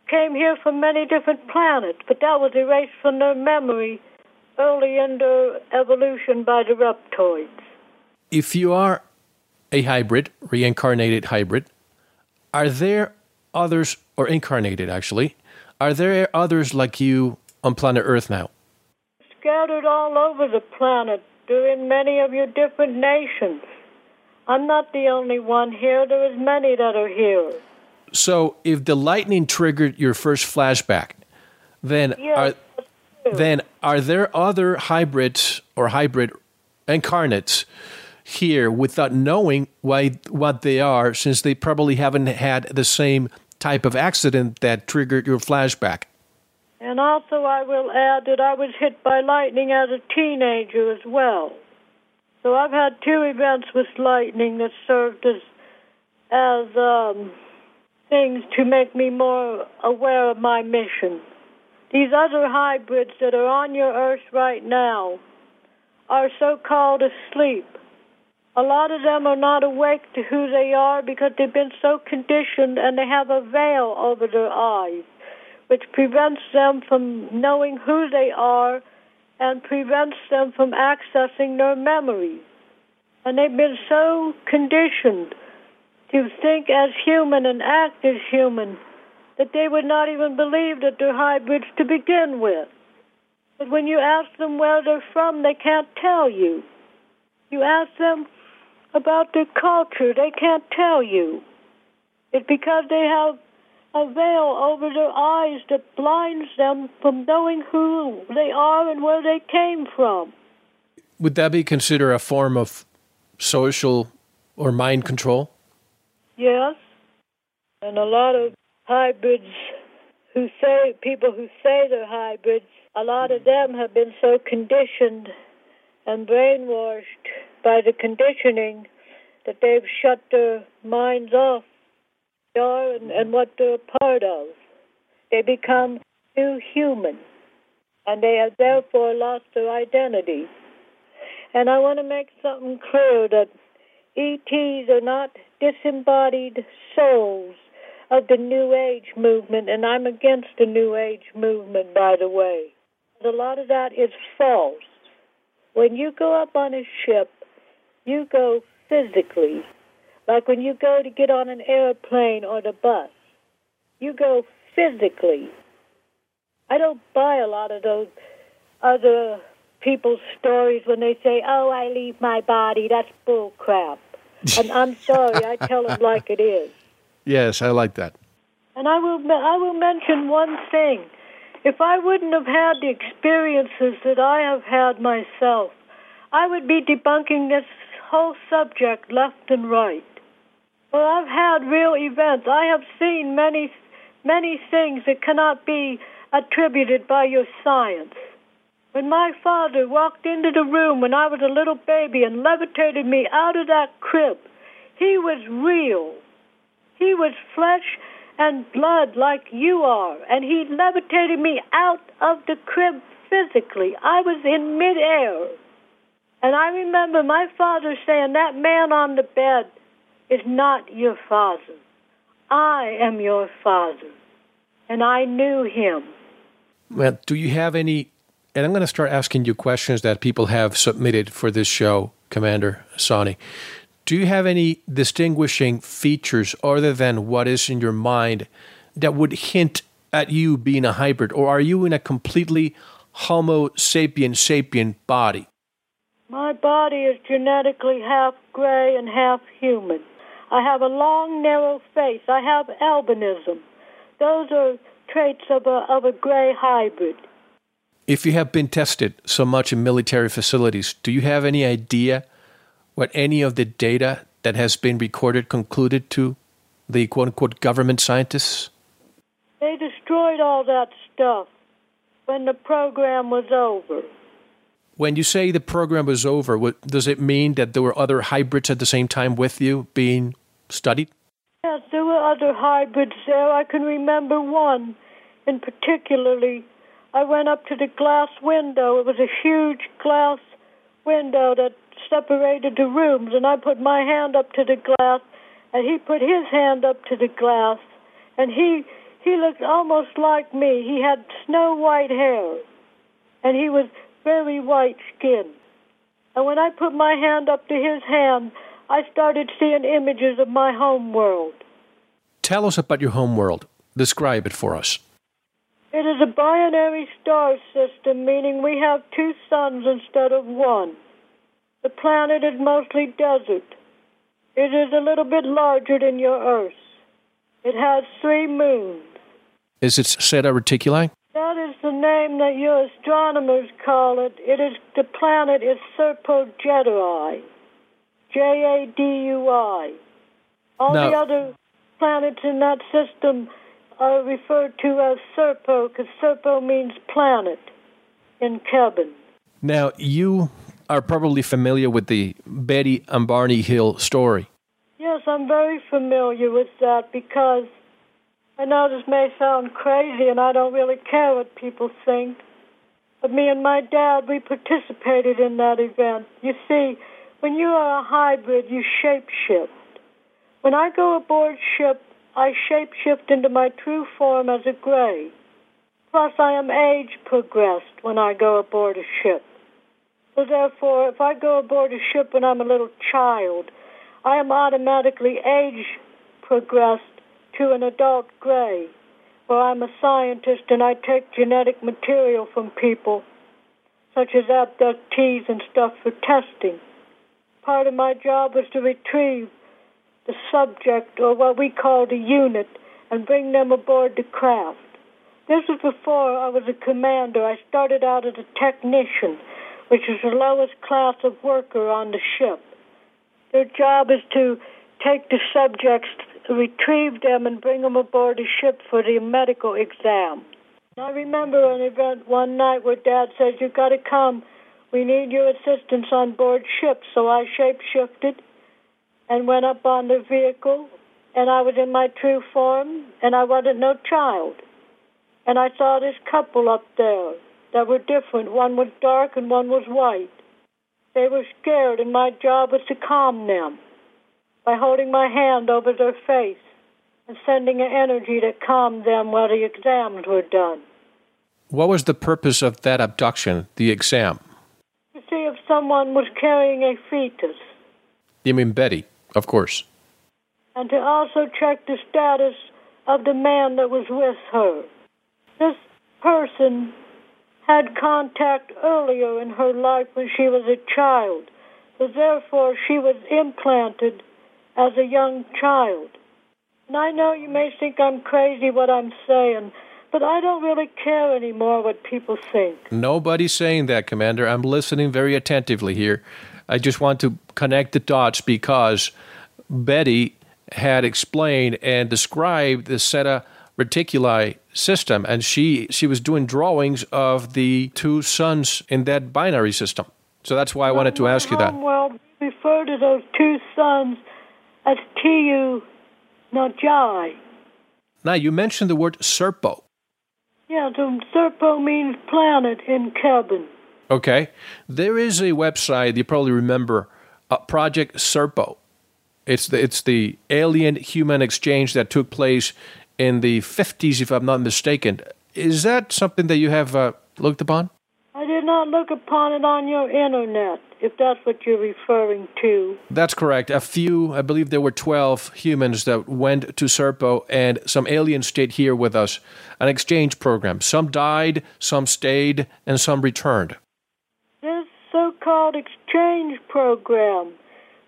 came here from many different planets, but that was erased from their memory early in their evolution by the reptoids if you are a hybrid, reincarnated hybrid, are there others, or incarnated actually, are there others like you on planet Earth now? Scattered all over the planet. They're in many of your different nations. I'm not the only one here. There is many that are here. So, if the lightning triggered your first flashback, then yes, are then are there other hybrids or hybrid incarnates here without knowing why what they are, since they probably haven't had the same type of accident that triggered your flashback. And also, I will add that I was hit by lightning as a teenager as well. So I've had two events with lightning that served as as um, things to make me more aware of my mission. These other hybrids that are on your Earth right now are so called asleep. A lot of them are not awake to who they are because they've been so conditioned and they have a veil over their eyes, which prevents them from knowing who they are and prevents them from accessing their memories. And they've been so conditioned to think as human and act as human that they would not even believe that they're hybrids to begin with. But when you ask them where they're from, they can't tell you. You ask them about their culture, they can't tell you. It's because they have a veil over their eyes that blinds them from knowing who they are and where they came from. Would that be considered a form of social or mind control? Yes. And a lot of hybrids who say, people who say they're hybrids, a lot of them have been so conditioned and brainwashed by the conditioning that they've shut their minds off they are and, and what they're a part of. They become too human, and they have therefore lost their identity. And I want to make something clear that ETs are not disembodied souls of the New Age movement, and I'm against the New Age movement, by the way. A lot of that is false. When you go up on a ship, you go physically like when you go to get on an airplane or the bus, you go physically. I don't buy a lot of those other people's stories when they say, "Oh, I leave my body." That's bull crap. [LAUGHS] and I'm sorry, I tell them like it is. Yes, I like that. And I will I will mention one thing. If I wouldn't have had the experiences that I have had myself, I would be debunking this whole subject left and right. Well, I've had real events. I have seen many, many things that cannot be attributed by your science. When my father walked into the room when I was a little baby and levitated me out of that crib, he was real. He was flesh and blood like you are, and he levitated me out of the crib physically. I was in midair. And I remember my father saying, That man on the bed, is not your father. I am your father, and I knew him. Well, do you have any? And I'm going to start asking you questions that people have submitted for this show, Commander Sanni. Do you have any distinguishing features other than what is in your mind that would hint at you being a hybrid, or are you in a completely Homo sapien sapien body? My body is genetically half gray and half human. I have a long, narrow face. I have albinism. Those are traits of a, of a gray hybrid. If you have been tested so much in military facilities, do you have any idea what any of the data that has been recorded concluded to the quote unquote government scientists? They destroyed all that stuff when the program was over. When you say the program was over, what, does it mean that there were other hybrids at the same time with you being studied? Yes, there were other hybrids there. I can remember one in particularly. I went up to the glass window. It was a huge glass window that separated the rooms, and I put my hand up to the glass, and he put his hand up to the glass, and he he looked almost like me. He had snow white hair, and he was very white skin. And when I put my hand up to his hand, I started seeing images of my home world. Tell us about your home world. Describe it for us. It is a binary star system, meaning we have two suns instead of one. The planet is mostly desert. It is a little bit larger than your Earth. It has three moons. Is it Zeta Reticuli? That is the name that your astronomers call it. It is the planet is Serpo Jadui. J A D U I. All the other planets in that system are referred to as Serpo because Serpo means planet in Kebin. Now, you are probably familiar with the Betty and Barney Hill story. Yes, I'm very familiar with that because I know this may sound crazy and I don't really care what people think. But me and my dad, we participated in that event. You see, when you are a hybrid, you shapeshift. When I go aboard ship, I shapeshift into my true form as a gray. Plus, I am age progressed when I go aboard a ship. So, therefore, if I go aboard a ship when I'm a little child, I am automatically age progressed to an adult gray, where I'm a scientist and I take genetic material from people, such as abductees and stuff, for testing. Part of my job was to retrieve the subject, or what we called a unit, and bring them aboard the craft. This was before I was a commander. I started out as a technician, which is the lowest class of worker on the ship. Their job is to take the subjects, retrieve them, and bring them aboard the ship for the medical exam. I remember an event one night where Dad said, You've got to come. We need your assistance on board ship. So I shapeshifted and went up on the vehicle, and I was in my true form, and I wasn't no child. And I saw this couple up there that were different. One was dark and one was white. They were scared, and my job was to calm them by holding my hand over their face and sending an energy that calmed them while the exams were done. What was the purpose of that abduction, the exam? To see if someone was carrying a fetus. You mean Betty, of course. And to also check the status of the man that was with her. This person had contact earlier in her life when she was a child, so therefore she was implanted as a young child. And I know you may think I'm crazy what I'm saying, but I don't really care anymore what people think. Nobody's saying that, Commander. I'm listening very attentively here. I just want to connect the dots because Betty had explained and described the Zeta Reticuli system, and she she was doing drawings of the two suns in that binary system. So that's why I wanted to ask you that. Well, refer to those two suns as Tu Najai. Now you mentioned the word Serpo. Yeah, the Serpo means planet in Kebin. Okay, there is a website you probably remember, uh, Project Serpo. It's the it's the alien human exchange that took place in the 50s, if I'm not mistaken. Is that something that you have uh, looked upon? I did not look upon it on your internet, if that's what you're referring to. That's correct. A few, I believe there were 12 humans that went to Serpo, and some aliens stayed here with us. An exchange program. Some died, some stayed, and some returned. This so called exchange program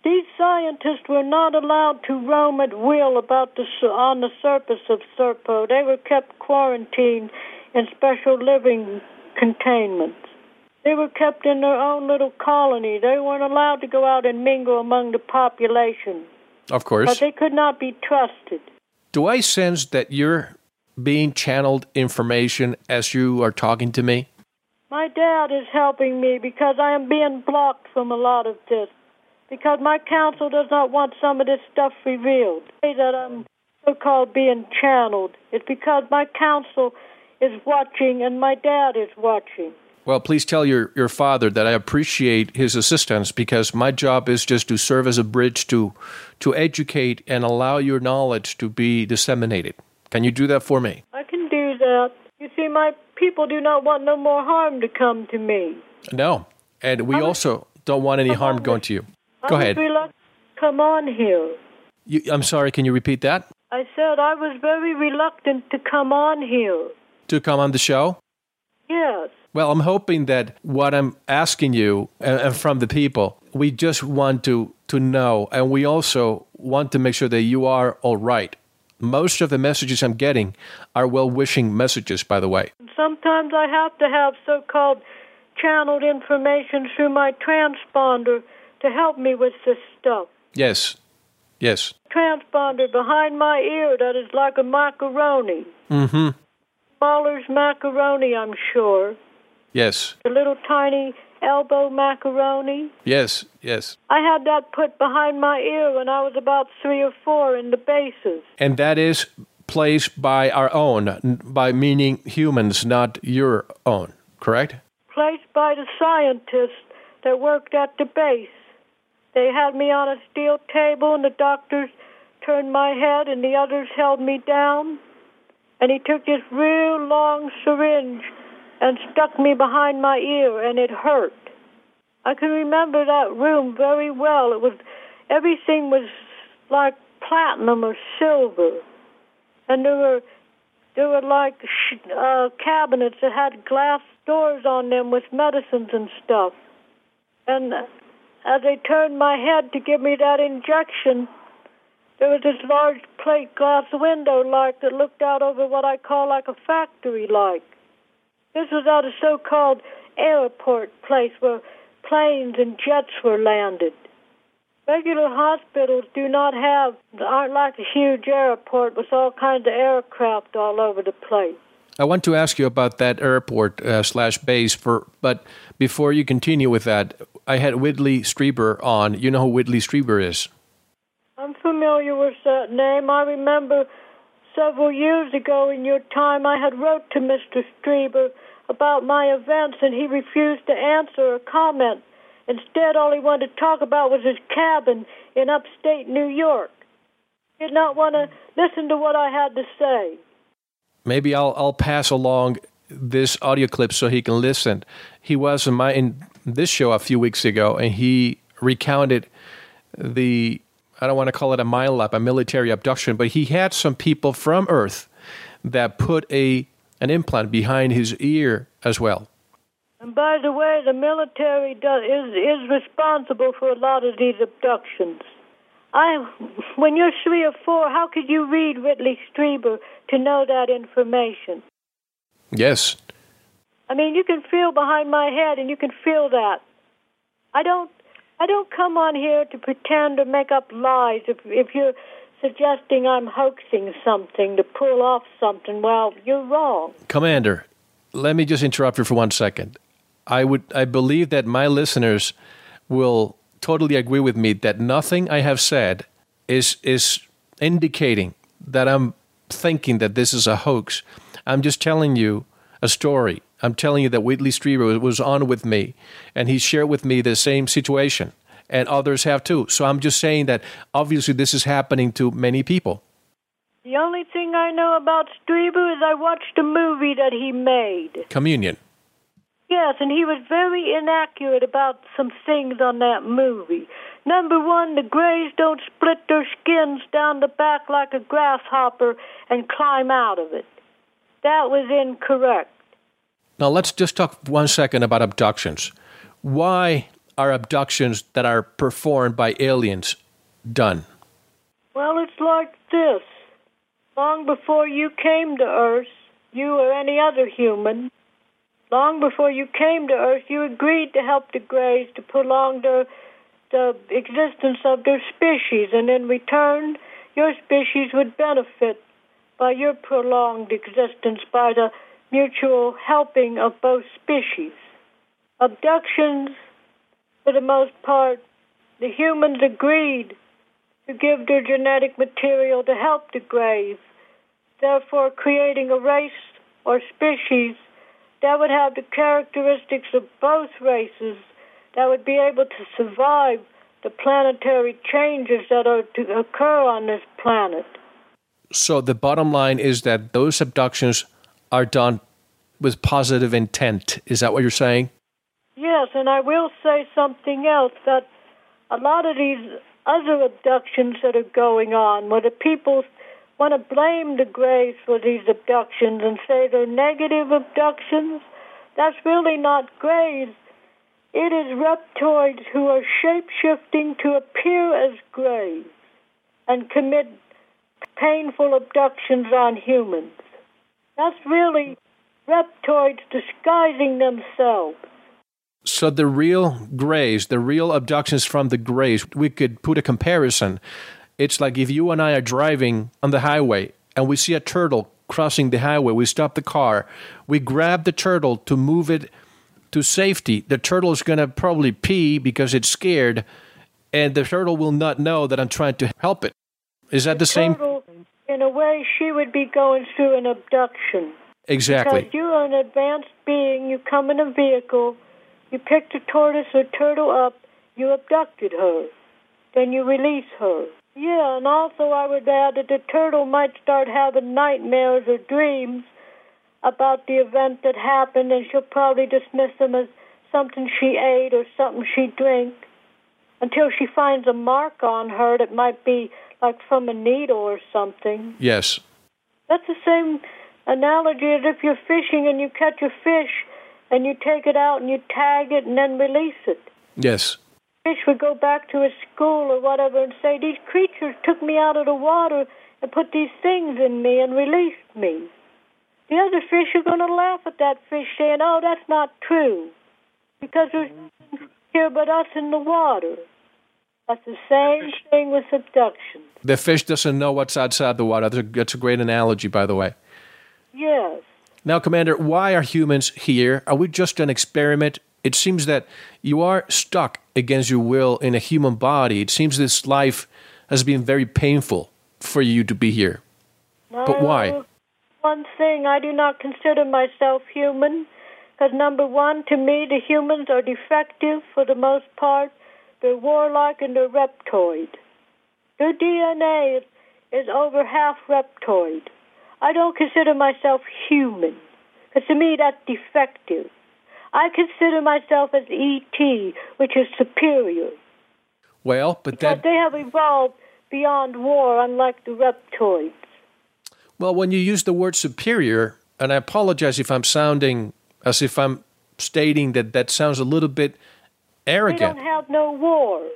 these scientists were not allowed to roam at will about the, on the surface of Serpo. They were kept quarantined in special living containments. They were kept in their own little colony. They weren't allowed to go out and mingle among the population. Of course. But they could not be trusted. Do I sense that you're being channeled information as you are talking to me? My dad is helping me because I am being blocked from a lot of this because my counsel does not want some of this stuff revealed. That I'm so called being channeled. It's because my counsel is watching and my dad is watching. Well, please tell your, your father that I appreciate his assistance because my job is just to serve as a bridge to to educate and allow your knowledge to be disseminated. Can you do that for me? I can do that. You see, my people do not want no more harm to come to me. No. And we also don't want any harm going to you. Go ahead. Reluctant come on here. You, I'm sorry, can you repeat that? I said I was very reluctant to come on here. To come on the show? Yes. Well, I'm hoping that what I'm asking you and, and from the people, we just want to, to know, and we also want to make sure that you are all right. Most of the messages I'm getting are well wishing messages, by the way. Sometimes I have to have so called channeled information through my transponder to help me with this stuff. Yes. Yes. Transponder behind my ear that is like a macaroni. Mm-hmm. Mueller's macaroni, I'm sure. Yes. The little tiny elbow macaroni. Yes, yes. I had that put behind my ear when I was about three or four in the bases. And that is placed by our own, by meaning humans, not your own, correct? Placed by the scientists that worked at the base. They had me on a steel table, and the doctors turned my head, and the others held me down. and he took this real long syringe and stuck me behind my ear, and it hurt. I can remember that room very well. It was everything was like platinum or silver, and there were there were like uh, cabinets that had glass doors on them with medicines and stuff. And as they turned my head to give me that injection, there was this large plate glass window like that looked out over what I call like a factory like. This was at a so called airport place where planes and jets were landed. Regular hospitals do not have, aren't like a huge airport with all kinds of aircraft all over the place. I want to ask you about that airport uh, slash base for, but before you continue with that, I had Whitley Strieber on. You know who Whitley Strieber is? I'm familiar with that name. I remember several years ago in your time, I had wrote to Mr. Strieber about my events, and he refused to answer or comment. Instead, all he wanted to talk about was his cabin in upstate New York. He did not want to listen to what I had to say. Maybe I'll I'll pass along this audio clip so he can listen. He was in my in this show a few weeks ago, and he recounted the I don't want to call it a mile up, a military abduction, but he had some people from Earth that put a an implant behind his ear as well. And by the way, the military does, is is responsible for a lot of these abductions. I, when you're three or four, how could you read Whitley Strieber to know that information? Yes. I mean, you can feel behind my head, and you can feel that. I don't, I don't come on here to pretend or make up lies. If if you're suggesting I'm hoaxing something to pull off something, well, you're wrong. Commander, let me just interrupt you for one second. I would I believe that my listeners will totally agree with me that nothing I have said is is indicating that I'm thinking that this is a hoax. I'm just telling you a story. I'm telling you that Whitley Strieber was on with me and he shared with me the same situation and others have too. So I'm just saying that obviously this is happening to many people. The only thing I know about Strieber is I watched a movie that he made. Communion. Yes, and he was very inaccurate about some things on that movie. Number one, the Greys don't split their skins down the back like a grasshopper and climb out of it. That was incorrect. Now let's just talk one second about abductions. Why are abductions that are performed by aliens done? Well, it's like this. Long before you came to Earth, you or any other human, long before you came to Earth, you agreed to help the Greys to prolong the, the existence of their species, and in return, your species would benefit by your prolonged existence by the mutual helping of both species. Abductions for the most part, the humans agreed to give their genetic material to help the Greys, therefore creating a race or species that would have the characteristics of both races that would be able to survive the planetary changes that are to occur on this planet. So the bottom line is that those abductions are done with positive intent. Is that what you're saying? Yes, and I will say something else that a lot of these other abductions that are going on, where the people want to blame the Greys for these abductions and say they're negative abductions, that's really not Greys. It is reptoids who are shape shifting to appear as Greys and commit painful abductions on humans. That's really reptoids disguising themselves. So the real grays, the real abductions from the grays, we could put a comparison. It's like if you and I are driving on the highway and we see a turtle crossing the highway, we stop the car, we grab the turtle to move it to safety. The turtle is going to probably pee because it's scared, and the turtle will not know that I'm trying to help it. Is that the, the same? In a way, she would be going through an abduction. Exactly. Because you're an advanced being, you come in a vehicle you picked a tortoise or turtle up, you abducted her. Then you release her. Yeah, and also I would add that the turtle might start having nightmares or dreams about the event that happened, and she'll probably dismiss them as something she ate or something she drank until she finds a mark on her that might be like from a needle or something. Yes. That's the same analogy as if you're fishing and you catch a fish and you take it out and you tag it and then release it. Yes. Fish would go back to his school or whatever and say, These creatures took me out of the water and put these things in me and released me. The other fish are going to laugh at that fish saying, Oh, that's not true. Because there's nothing here but us in the water. That's the same thing with abduction. The fish doesn't know what's outside the water. That's a, that's a great analogy, by the way. Yes. Now, Commander, why are humans here? Are we just an experiment? It seems that you are stuck against your will in a human body. It seems this life has been very painful for you to be here. But why? One thing, I do not consider myself human because, number one, to me, the humans are defective for the most part. They're warlike and they're reptoid. Their DNA is, is over half reptoid. I don't consider myself human because to me that's defective. I consider myself as ET, which is superior. Well, but that. they have evolved beyond war, unlike the reptoids. Well, when you use the word superior, and I apologize if I'm sounding as if I'm stating that that sounds a little bit arrogant. They don't have no war.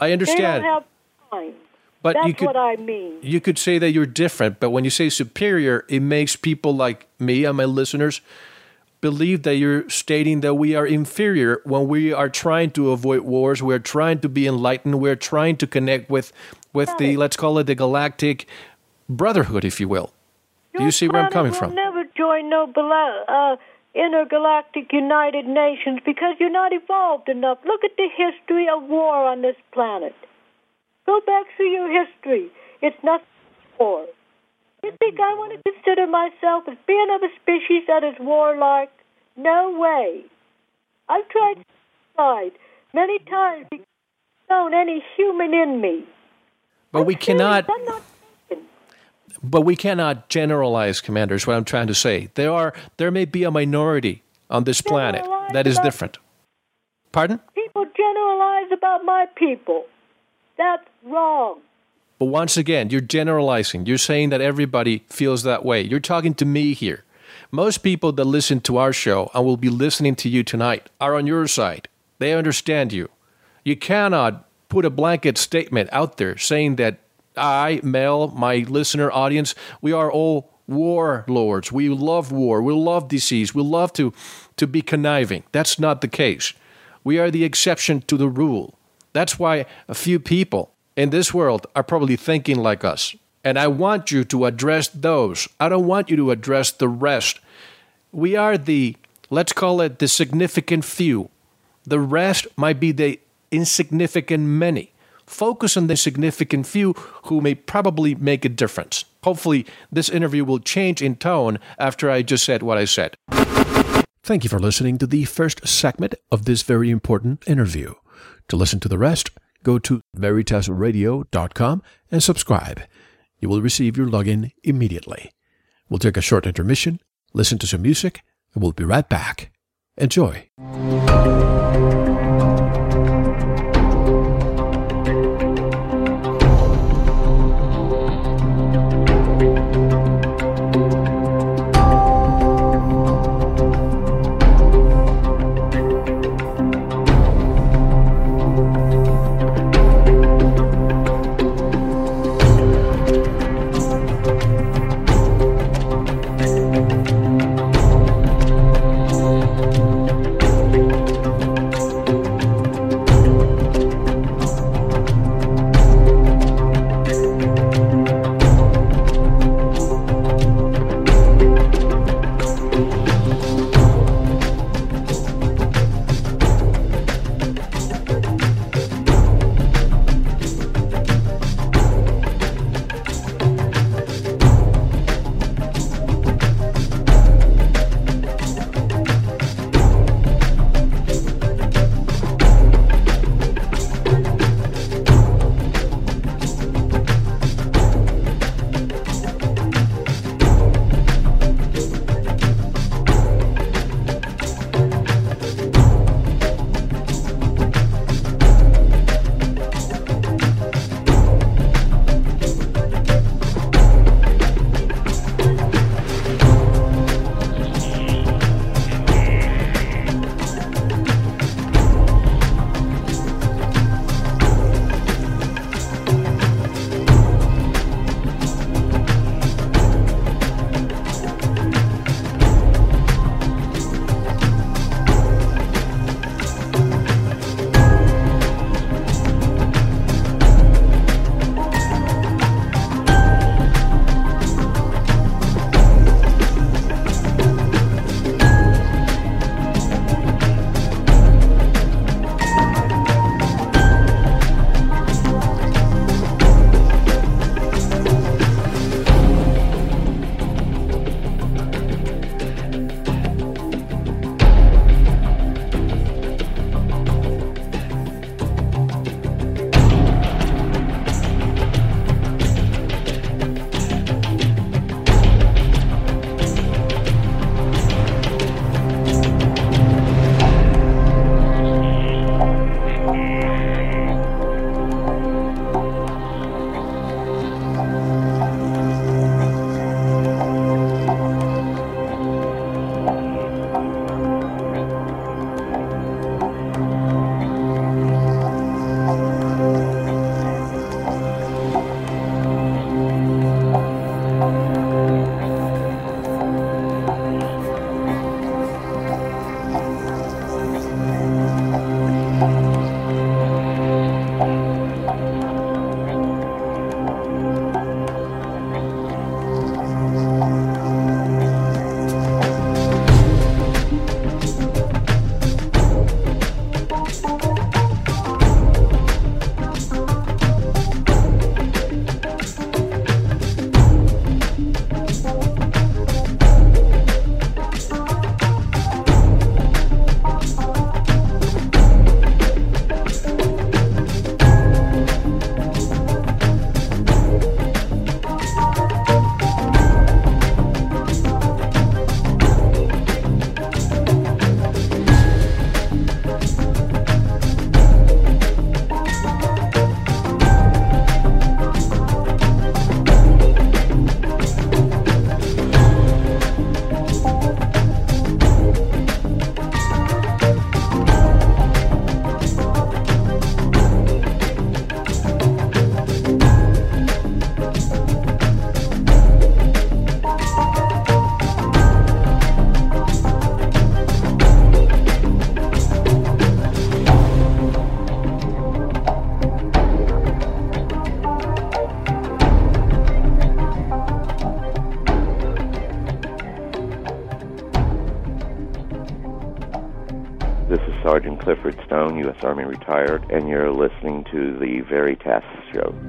I understand. They don't have time. But That's you could, what I mean. You could say that you're different, but when you say superior, it makes people like me and my listeners believe that you're stating that we are inferior when we are trying to avoid wars, we're trying to be enlightened, we're trying to connect with with the let's call it the galactic brotherhood, if you will. Your Do you see where I'm coming planet from? never join no uh, intergalactic United Nations because you're not evolved enough. Look at the history of war on this planet. Go back through your history. It's not war. You think I want to consider myself as being of a species that is warlike? No way. I've tried suicide many times because I've known any human in me. But we cannot I'm not but we cannot generalize, commanders. what I'm trying to say. There are there may be a minority on this planet that is different. Pardon? People generalize about my people. That's wrong. But once again, you're generalizing. You're saying that everybody feels that way. You're talking to me here. Most people that listen to our show and will be listening to you tonight are on your side. They understand you. You cannot put a blanket statement out there saying that I, Mel, my listener audience, we are all warlords. We love war. We love disease. We love to, to be conniving. That's not the case. We are the exception to the rule. That's why a few people in this world are probably thinking like us. And I want you to address those. I don't want you to address the rest. We are the, let's call it the significant few. The rest might be the insignificant many. Focus on the significant few who may probably make a difference. Hopefully, this interview will change in tone after I just said what I said. Thank you for listening to the first segment of this very important interview. To listen to the rest, go to veritasradio.com and subscribe. You will receive your login immediately. We'll take a short intermission, listen to some music, and we'll be right back. Enjoy. Clifford Stone, U.S. Army retired, and you're listening to the Veritas Show.